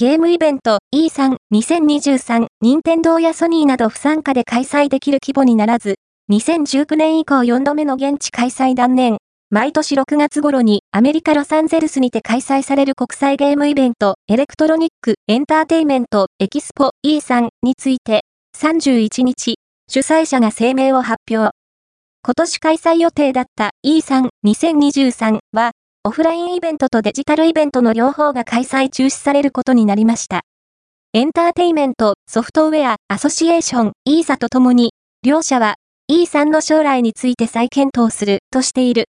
ゲームイベント E3 2023任天堂やソニーなど不参加で開催できる規模にならず、2019年以降4度目の現地開催断念。毎年6月頃にアメリカ・ロサンゼルスにて開催される国際ゲームイベントエレクトロニック・エンターテイメント・エキスポ E3 について31日、主催者が声明を発表。今年開催予定だった E3 2023はオフラインイベントとデジタルイベントの両方が開催中止されることになりました。エンターテイメント、ソフトウェア、アソシエーション、イーサとともに、両社は E3 の将来について再検討するとしている。